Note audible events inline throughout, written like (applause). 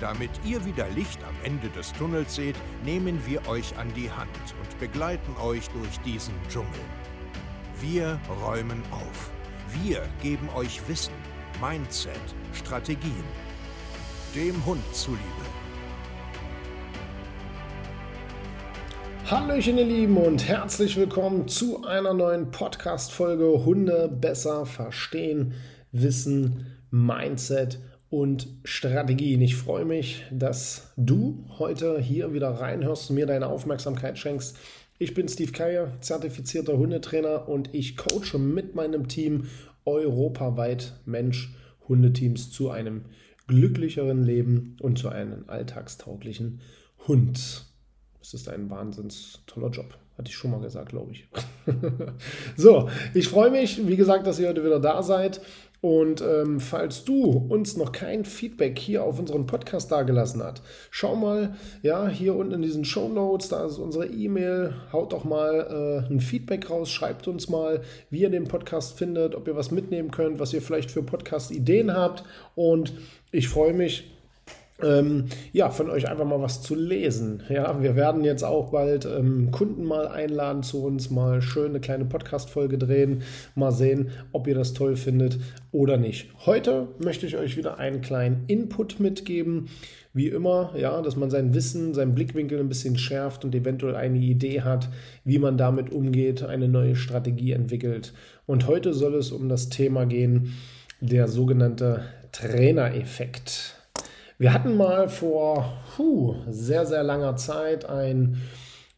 Damit ihr wieder Licht am Ende des Tunnels seht, nehmen wir euch an die Hand und begleiten euch durch diesen Dschungel. Wir räumen auf. Wir geben euch Wissen, Mindset, Strategien. Dem Hund zuliebe. Hallöchen ihr Lieben und herzlich willkommen zu einer neuen Podcast-Folge Hunde besser verstehen, Wissen, Mindset und Strategien. Ich freue mich, dass du heute hier wieder reinhörst und mir deine Aufmerksamkeit schenkst. Ich bin Steve Keier, zertifizierter Hundetrainer und ich coache mit meinem Team europaweit Mensch-Hundeteams zu einem glücklicheren Leben und zu einem alltagstauglichen Hund. Das ist ein wahnsinns toller Job. Hatte ich schon mal gesagt, glaube ich. (laughs) so, ich freue mich, wie gesagt, dass ihr heute wieder da seid. Und ähm, falls du uns noch kein Feedback hier auf unseren Podcast dagelassen hast, schau mal, ja, hier unten in diesen Show Notes, da ist unsere E-Mail, haut doch mal äh, ein Feedback raus, schreibt uns mal, wie ihr den Podcast findet, ob ihr was mitnehmen könnt, was ihr vielleicht für Podcast-Ideen habt. Und ich freue mich, ähm, ja, von euch einfach mal was zu lesen. Ja, wir werden jetzt auch bald ähm, Kunden mal einladen zu uns, mal schön eine kleine Podcast-Folge drehen, mal sehen, ob ihr das toll findet oder nicht. Heute möchte ich euch wieder einen kleinen Input mitgeben. Wie immer, ja, dass man sein Wissen, seinen Blickwinkel ein bisschen schärft und eventuell eine Idee hat, wie man damit umgeht, eine neue Strategie entwickelt. Und heute soll es um das Thema gehen, der sogenannte Trainereffekt. Wir hatten mal vor puh, sehr, sehr langer Zeit ein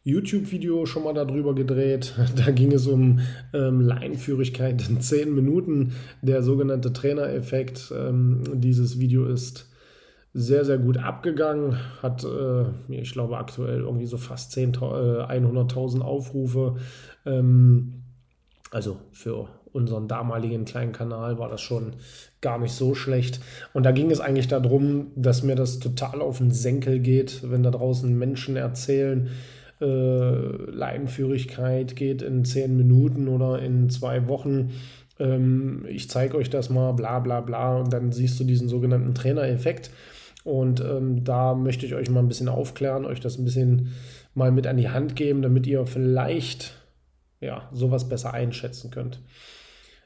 YouTube-Video schon mal darüber gedreht. (laughs) Da ging es um ähm, Leinführigkeit in 10 Minuten, der sogenannte Trainereffekt. Ähm, dieses Video ist sehr, sehr gut abgegangen, hat, äh, ich glaube, aktuell irgendwie so fast 10, äh, 100.000 Aufrufe. Ähm, also für unseren damaligen kleinen Kanal war das schon gar nicht so schlecht. Und da ging es eigentlich darum, dass mir das total auf den Senkel geht, wenn da draußen Menschen erzählen, äh, Leinenführigkeit geht in zehn Minuten oder in zwei Wochen. Ähm, ich zeige euch das mal, bla bla bla. Und dann siehst du diesen sogenannten Trainereffekt. Und ähm, da möchte ich euch mal ein bisschen aufklären, euch das ein bisschen mal mit an die Hand geben, damit ihr vielleicht ja, sowas besser einschätzen könnt.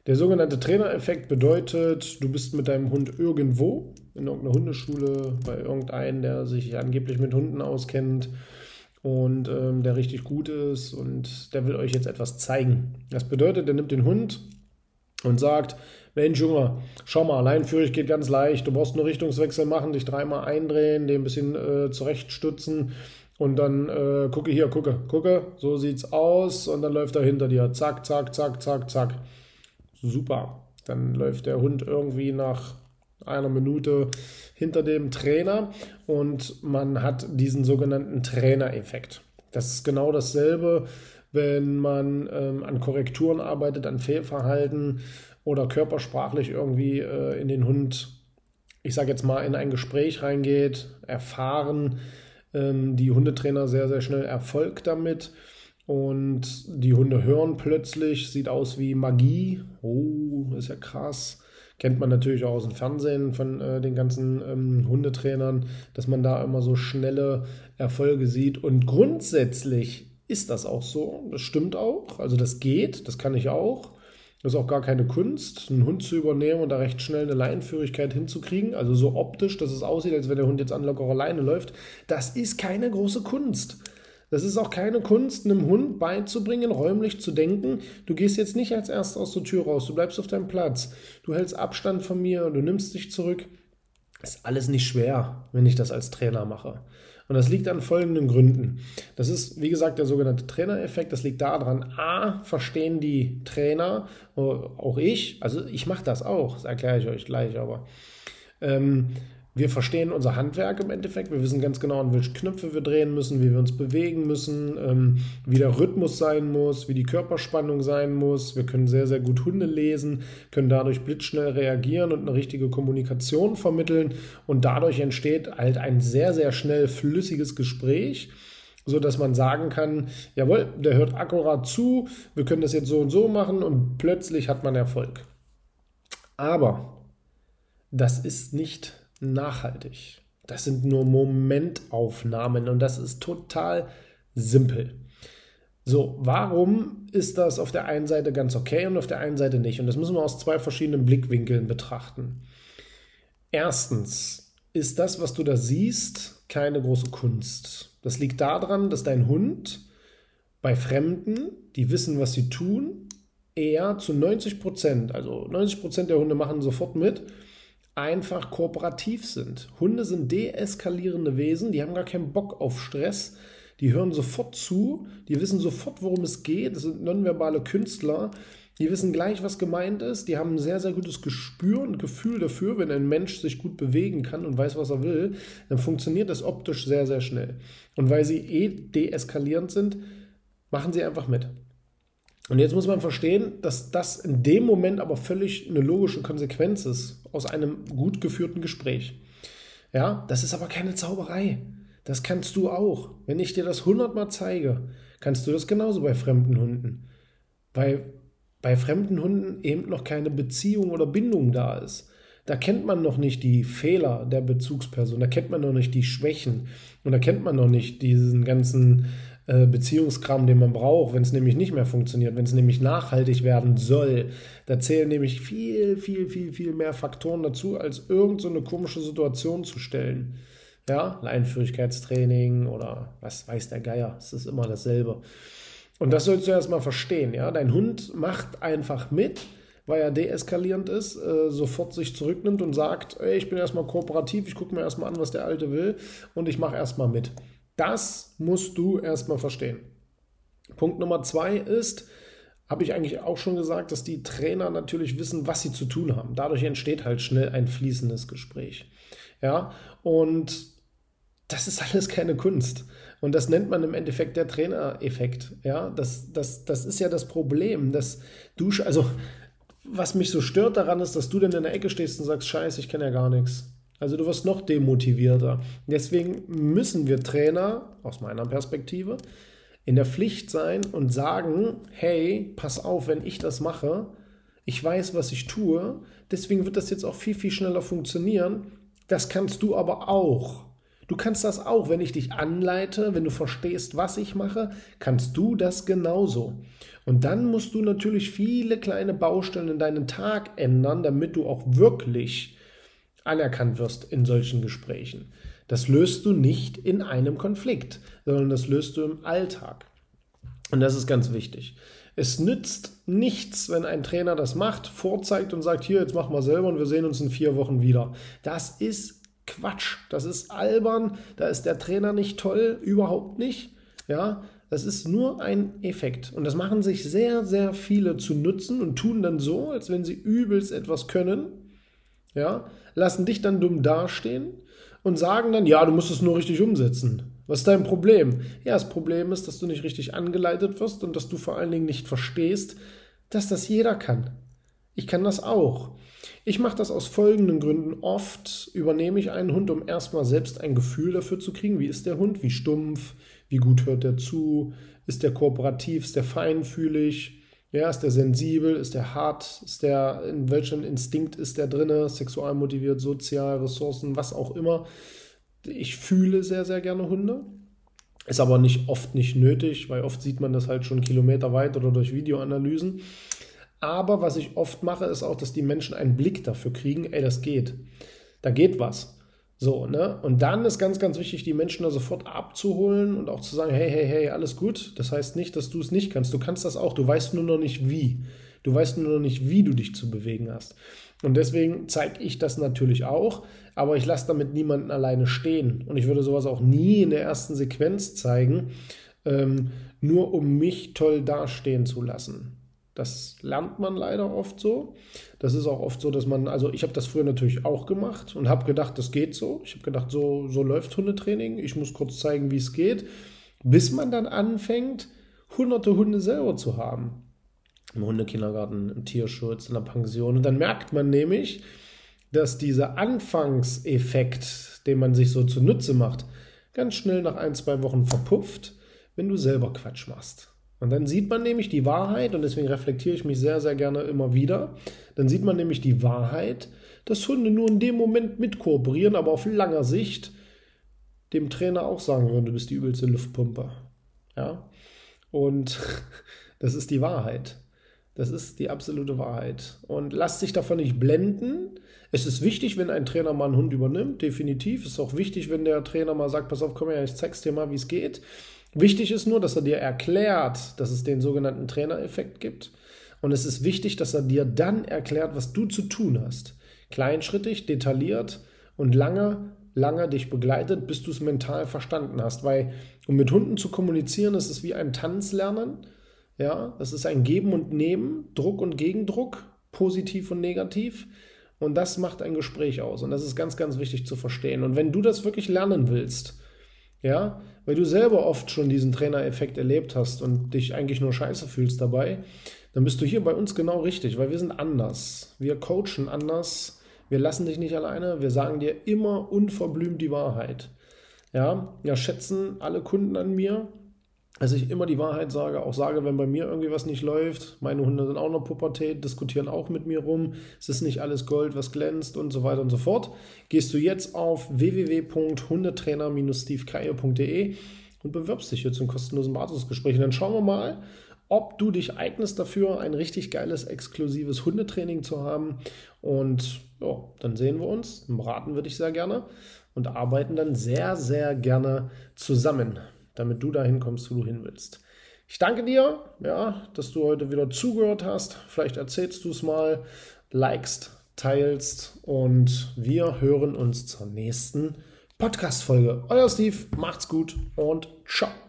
Der sogenannte Trainereffekt bedeutet, du bist mit deinem Hund irgendwo, in irgendeiner Hundeschule, bei irgendeinem, der sich angeblich mit Hunden auskennt und ähm, der richtig gut ist und der will euch jetzt etwas zeigen. Das bedeutet, der nimmt den Hund und sagt, Mensch Junge, schau mal, Leinführig geht ganz leicht, du brauchst nur Richtungswechsel machen, dich dreimal eindrehen, den ein bisschen äh, zurechtstützen und dann äh, gucke hier, gucke, gucke, so sieht's aus und dann läuft er hinter dir, zack, zack, zack, zack, zack super. Dann läuft der Hund irgendwie nach einer Minute hinter dem Trainer und man hat diesen sogenannten Trainereffekt. Das ist genau dasselbe, wenn man ähm, an Korrekturen arbeitet, an Fehlverhalten oder körpersprachlich irgendwie äh, in den Hund, ich sage jetzt mal, in ein Gespräch reingeht, erfahren die Hundetrainer sehr, sehr schnell Erfolg damit und die Hunde hören plötzlich, sieht aus wie Magie. Oh, ist ja krass. Kennt man natürlich auch aus dem Fernsehen von äh, den ganzen ähm, Hundetrainern, dass man da immer so schnelle Erfolge sieht. Und grundsätzlich ist das auch so. Das stimmt auch. Also das geht, das kann ich auch. Das ist auch gar keine Kunst, einen Hund zu übernehmen und da recht schnell eine Leinenführigkeit hinzukriegen. Also so optisch, dass es aussieht, als wenn der Hund jetzt an lockerer Leine läuft. Das ist keine große Kunst. Das ist auch keine Kunst, einem Hund beizubringen, räumlich zu denken. Du gehst jetzt nicht als erster aus der Tür raus, du bleibst auf deinem Platz, du hältst Abstand von mir, du nimmst dich zurück. Ist alles nicht schwer, wenn ich das als Trainer mache. Und das liegt an folgenden Gründen. Das ist, wie gesagt, der sogenannte Trainereffekt. Das liegt daran, a, verstehen die Trainer, auch ich, also ich mache das auch, das erkläre ich euch gleich, aber ähm, wir verstehen unser Handwerk im Endeffekt. Wir wissen ganz genau, an welche Knöpfe wir drehen müssen, wie wir uns bewegen müssen, ähm, wie der Rhythmus sein muss, wie die Körperspannung sein muss. Wir können sehr, sehr gut Hunde lesen, können dadurch blitzschnell reagieren und eine richtige Kommunikation vermitteln. Und dadurch entsteht halt ein sehr, sehr schnell flüssiges Gespräch so dass man sagen kann, jawohl, der hört akkurat zu, wir können das jetzt so und so machen und plötzlich hat man Erfolg. Aber das ist nicht nachhaltig. Das sind nur Momentaufnahmen und das ist total simpel. So, warum ist das auf der einen Seite ganz okay und auf der einen Seite nicht? Und das müssen wir aus zwei verschiedenen Blickwinkeln betrachten. Erstens ist das, was du da siehst, keine große Kunst. Das liegt daran, dass dein Hund bei Fremden, die wissen, was sie tun, eher zu 90 Prozent, also 90 Prozent der Hunde machen sofort mit, einfach kooperativ sind. Hunde sind deeskalierende Wesen, die haben gar keinen Bock auf Stress. Die hören sofort zu, die wissen sofort, worum es geht. Das sind nonverbale Künstler. Die wissen gleich, was gemeint ist. Die haben ein sehr, sehr gutes Gespür und Gefühl dafür, wenn ein Mensch sich gut bewegen kann und weiß, was er will, dann funktioniert das optisch sehr, sehr schnell. Und weil sie eh deeskalierend sind, machen sie einfach mit. Und jetzt muss man verstehen, dass das in dem Moment aber völlig eine logische Konsequenz ist aus einem gut geführten Gespräch. Ja, das ist aber keine Zauberei. Das kannst du auch. Wenn ich dir das hundertmal zeige, kannst du das genauso bei fremden Hunden. Weil bei fremden Hunden eben noch keine Beziehung oder Bindung da ist. Da kennt man noch nicht die Fehler der Bezugsperson, da kennt man noch nicht die Schwächen und da kennt man noch nicht diesen ganzen äh, Beziehungskram, den man braucht, wenn es nämlich nicht mehr funktioniert, wenn es nämlich nachhaltig werden soll. Da zählen nämlich viel, viel, viel, viel mehr Faktoren dazu, als irgendeine so komische Situation zu stellen. Ja, Leinführigkeitstraining oder was weiß der Geier, es ist immer dasselbe. Und das sollst du erstmal verstehen, ja. Dein Hund macht einfach mit, weil er deeskalierend ist, äh, sofort sich zurücknimmt und sagt, ey, ich bin erstmal kooperativ, ich gucke mir erstmal an, was der Alte will und ich mache erstmal mit. Das musst du erstmal verstehen. Punkt Nummer zwei ist, habe ich eigentlich auch schon gesagt, dass die Trainer natürlich wissen, was sie zu tun haben. Dadurch entsteht halt schnell ein fließendes Gespräch. Ja, und das ist alles keine Kunst. Und das nennt man im Endeffekt der Trainereffekt. Ja, das, das, das ist ja das Problem, dass du, also was mich so stört daran ist, dass du dann in der Ecke stehst und sagst, scheiße, ich kenne ja gar nichts. Also du wirst noch demotivierter. Deswegen müssen wir Trainer, aus meiner Perspektive, in der Pflicht sein und sagen, hey, pass auf, wenn ich das mache, ich weiß, was ich tue, deswegen wird das jetzt auch viel, viel schneller funktionieren. Das kannst du aber auch. Du kannst das auch, wenn ich dich anleite, wenn du verstehst, was ich mache, kannst du das genauso. Und dann musst du natürlich viele kleine Baustellen in deinen Tag ändern, damit du auch wirklich anerkannt wirst in solchen Gesprächen. Das löst du nicht in einem Konflikt, sondern das löst du im Alltag. Und das ist ganz wichtig. Es nützt nichts, wenn ein Trainer das macht, vorzeigt und sagt, hier, jetzt mach mal selber und wir sehen uns in vier Wochen wieder. Das ist Quatsch. Das ist albern. Da ist der Trainer nicht toll, überhaupt nicht. Ja, das ist nur ein Effekt. Und das machen sich sehr, sehr viele zu nutzen und tun dann so, als wenn sie übelst etwas können ja, lassen dich dann dumm dastehen und sagen dann, ja, du musst es nur richtig umsetzen. Was ist dein Problem? Ja, das Problem ist, dass du nicht richtig angeleitet wirst und dass du vor allen Dingen nicht verstehst, dass das jeder kann. Ich kann das auch. Ich mache das aus folgenden Gründen. Oft übernehme ich einen Hund, um erstmal selbst ein Gefühl dafür zu kriegen. Wie ist der Hund? Wie stumpf? Wie gut hört er zu? Ist der kooperativ? Ist der feinfühlig? Ja, ist der sensibel? Ist der hart? Ist der, in welchem Instinkt ist der drin? Sexual motiviert, sozial, Ressourcen, was auch immer. Ich fühle sehr, sehr gerne Hunde. Ist aber nicht oft nicht nötig, weil oft sieht man das halt schon Kilometer weit oder durch Videoanalysen. Aber was ich oft mache, ist auch, dass die Menschen einen Blick dafür kriegen, ey, das geht. Da geht was. So, ne? Und dann ist ganz, ganz wichtig, die Menschen da sofort abzuholen und auch zu sagen, hey, hey, hey, alles gut. Das heißt nicht, dass du es nicht kannst. Du kannst das auch. Du weißt nur noch nicht wie. Du weißt nur noch nicht, wie du dich zu bewegen hast. Und deswegen zeige ich das natürlich auch, aber ich lasse damit niemanden alleine stehen. Und ich würde sowas auch nie in der ersten Sequenz zeigen, ähm, nur um mich toll dastehen zu lassen. Das lernt man leider oft so. Das ist auch oft so, dass man, also ich habe das früher natürlich auch gemacht und habe gedacht, das geht so. Ich habe gedacht, so, so läuft Hundetraining. Ich muss kurz zeigen, wie es geht. Bis man dann anfängt, hunderte Hunde selber zu haben. Im Hundekindergarten, im Tierschutz, in der Pension. Und dann merkt man nämlich, dass dieser Anfangseffekt, den man sich so zunutze macht, ganz schnell nach ein, zwei Wochen verpufft, wenn du selber Quatsch machst. Und dann sieht man nämlich die Wahrheit, und deswegen reflektiere ich mich sehr, sehr gerne immer wieder. Dann sieht man nämlich die Wahrheit, dass Hunde nur in dem Moment mit kooperieren, aber auf langer Sicht dem Trainer auch sagen würden, du bist die übelste Luftpumpe. Ja? Und (laughs) das ist die Wahrheit. Das ist die absolute Wahrheit. Und lasst sich davon nicht blenden. Es ist wichtig, wenn ein Trainer mal einen Hund übernimmt, definitiv. Es ist auch wichtig, wenn der Trainer mal sagt, pass auf, komm her, ich zeig's dir mal, wie es geht. Wichtig ist nur, dass er dir erklärt, dass es den sogenannten Trainereffekt gibt. Und es ist wichtig, dass er dir dann erklärt, was du zu tun hast. Kleinschrittig, detailliert und lange, lange dich begleitet, bis du es mental verstanden hast. Weil, um mit Hunden zu kommunizieren, ist es wie ein Tanzlernen. Ja, das ist ein Geben und Nehmen, Druck und Gegendruck, positiv und negativ. Und das macht ein Gespräch aus. Und das ist ganz, ganz wichtig zu verstehen. Und wenn du das wirklich lernen willst, ja, weil du selber oft schon diesen Trainereffekt erlebt hast und dich eigentlich nur scheiße fühlst dabei, dann bist du hier bei uns genau richtig, weil wir sind anders. Wir coachen anders. Wir lassen dich nicht alleine. Wir sagen dir immer unverblümt die Wahrheit. Ja, ja, schätzen alle Kunden an mir, dass ich immer die Wahrheit sage, auch sage, wenn bei mir irgendwie was nicht läuft. Meine Hunde sind auch noch Pubertät, diskutieren auch mit mir rum. Es ist nicht alles Gold, was glänzt und so weiter und so fort. Gehst du jetzt auf www.hundetrainer-stevekeier.de und bewirbst dich hier zum kostenlosen Basisgespräch. Und dann schauen wir mal, ob du dich eignest dafür, ein richtig geiles, exklusives Hundetraining zu haben. Und ja, dann sehen wir uns, beraten wir dich sehr gerne und arbeiten dann sehr, sehr gerne zusammen damit du dahin kommst, wo du hin willst. Ich danke dir, ja, dass du heute wieder zugehört hast. Vielleicht erzählst du es mal, likest, teilst und wir hören uns zur nächsten Podcast-Folge. Euer Steve, macht's gut und ciao.